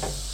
Bye.